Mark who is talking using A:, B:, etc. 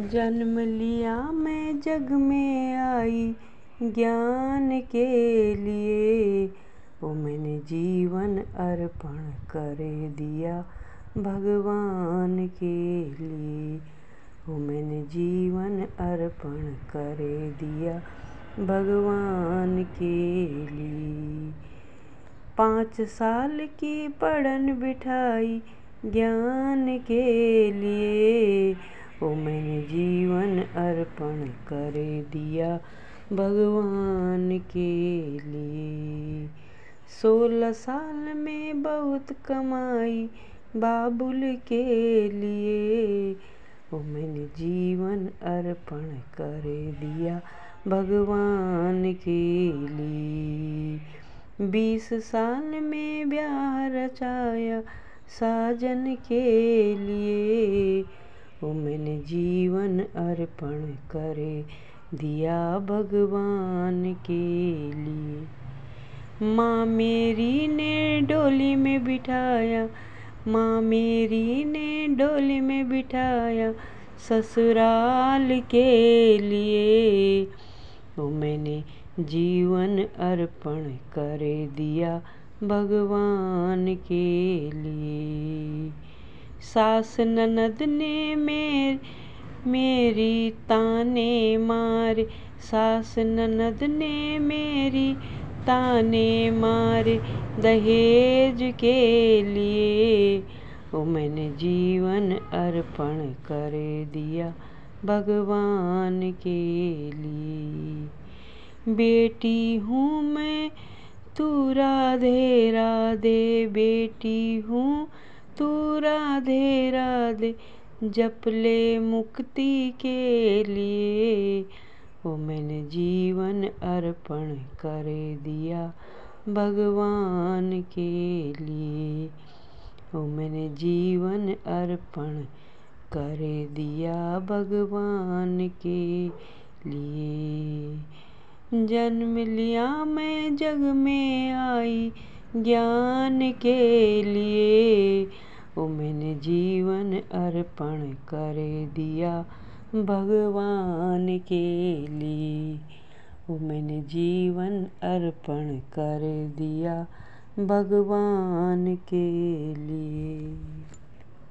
A: जन्म लिया मैं जग में आई ज्ञान के लिए। ओ मैंने जीवन अर्पण कर दिया भगवान के लिए। ओ मैंने जीवन अर्पण कर दिया भगवान के लिए। पाँच साल की पढ़न बिठाई ज्ञान के लिए। अर्पण कर दिया भगवान के लिए। सोलह साल में बहुत कमाई बाबुल के लिए। ओ मैंने जीवन अर्पण कर दिया भगवान के लिए। बीस साल में ब्याह रचाया साजन के लिए। ओ मैंने जीवन अर्पण कर दिया भगवान के लिए। माँ मेरी ने डोली में बिठाया, माँ मेरी ने डोली में बिठाया ससुराल के लिए। ओ मैंने जीवन अर्पण कर दिया भगवान के लिए। सास ननद ने मेर, मेरी ताने मारे। सास ननद ने मेरी ताने मारे दहेज के लिए। ओ, मैंने जीवन अर्पण कर दिया भगवान के लिए। बेटी हूँ मैं, तू राधे राधे बेटी हूँ। तू राधे राधे, जप ले मुक्ति के लिए। वो मैंने जीवन अर्पण कर दिया भगवान के लिए। वो मैंने जीवन अर्पण कर दिया भगवान के लिए। जन्म लिया मैं जग में आई ज्ञान के लिए। ओ मैंने जीवन अर्पण कर दिया भगवान के लिए। ओ मैंने जीवन अर्पण कर दिया भगवान के लिए।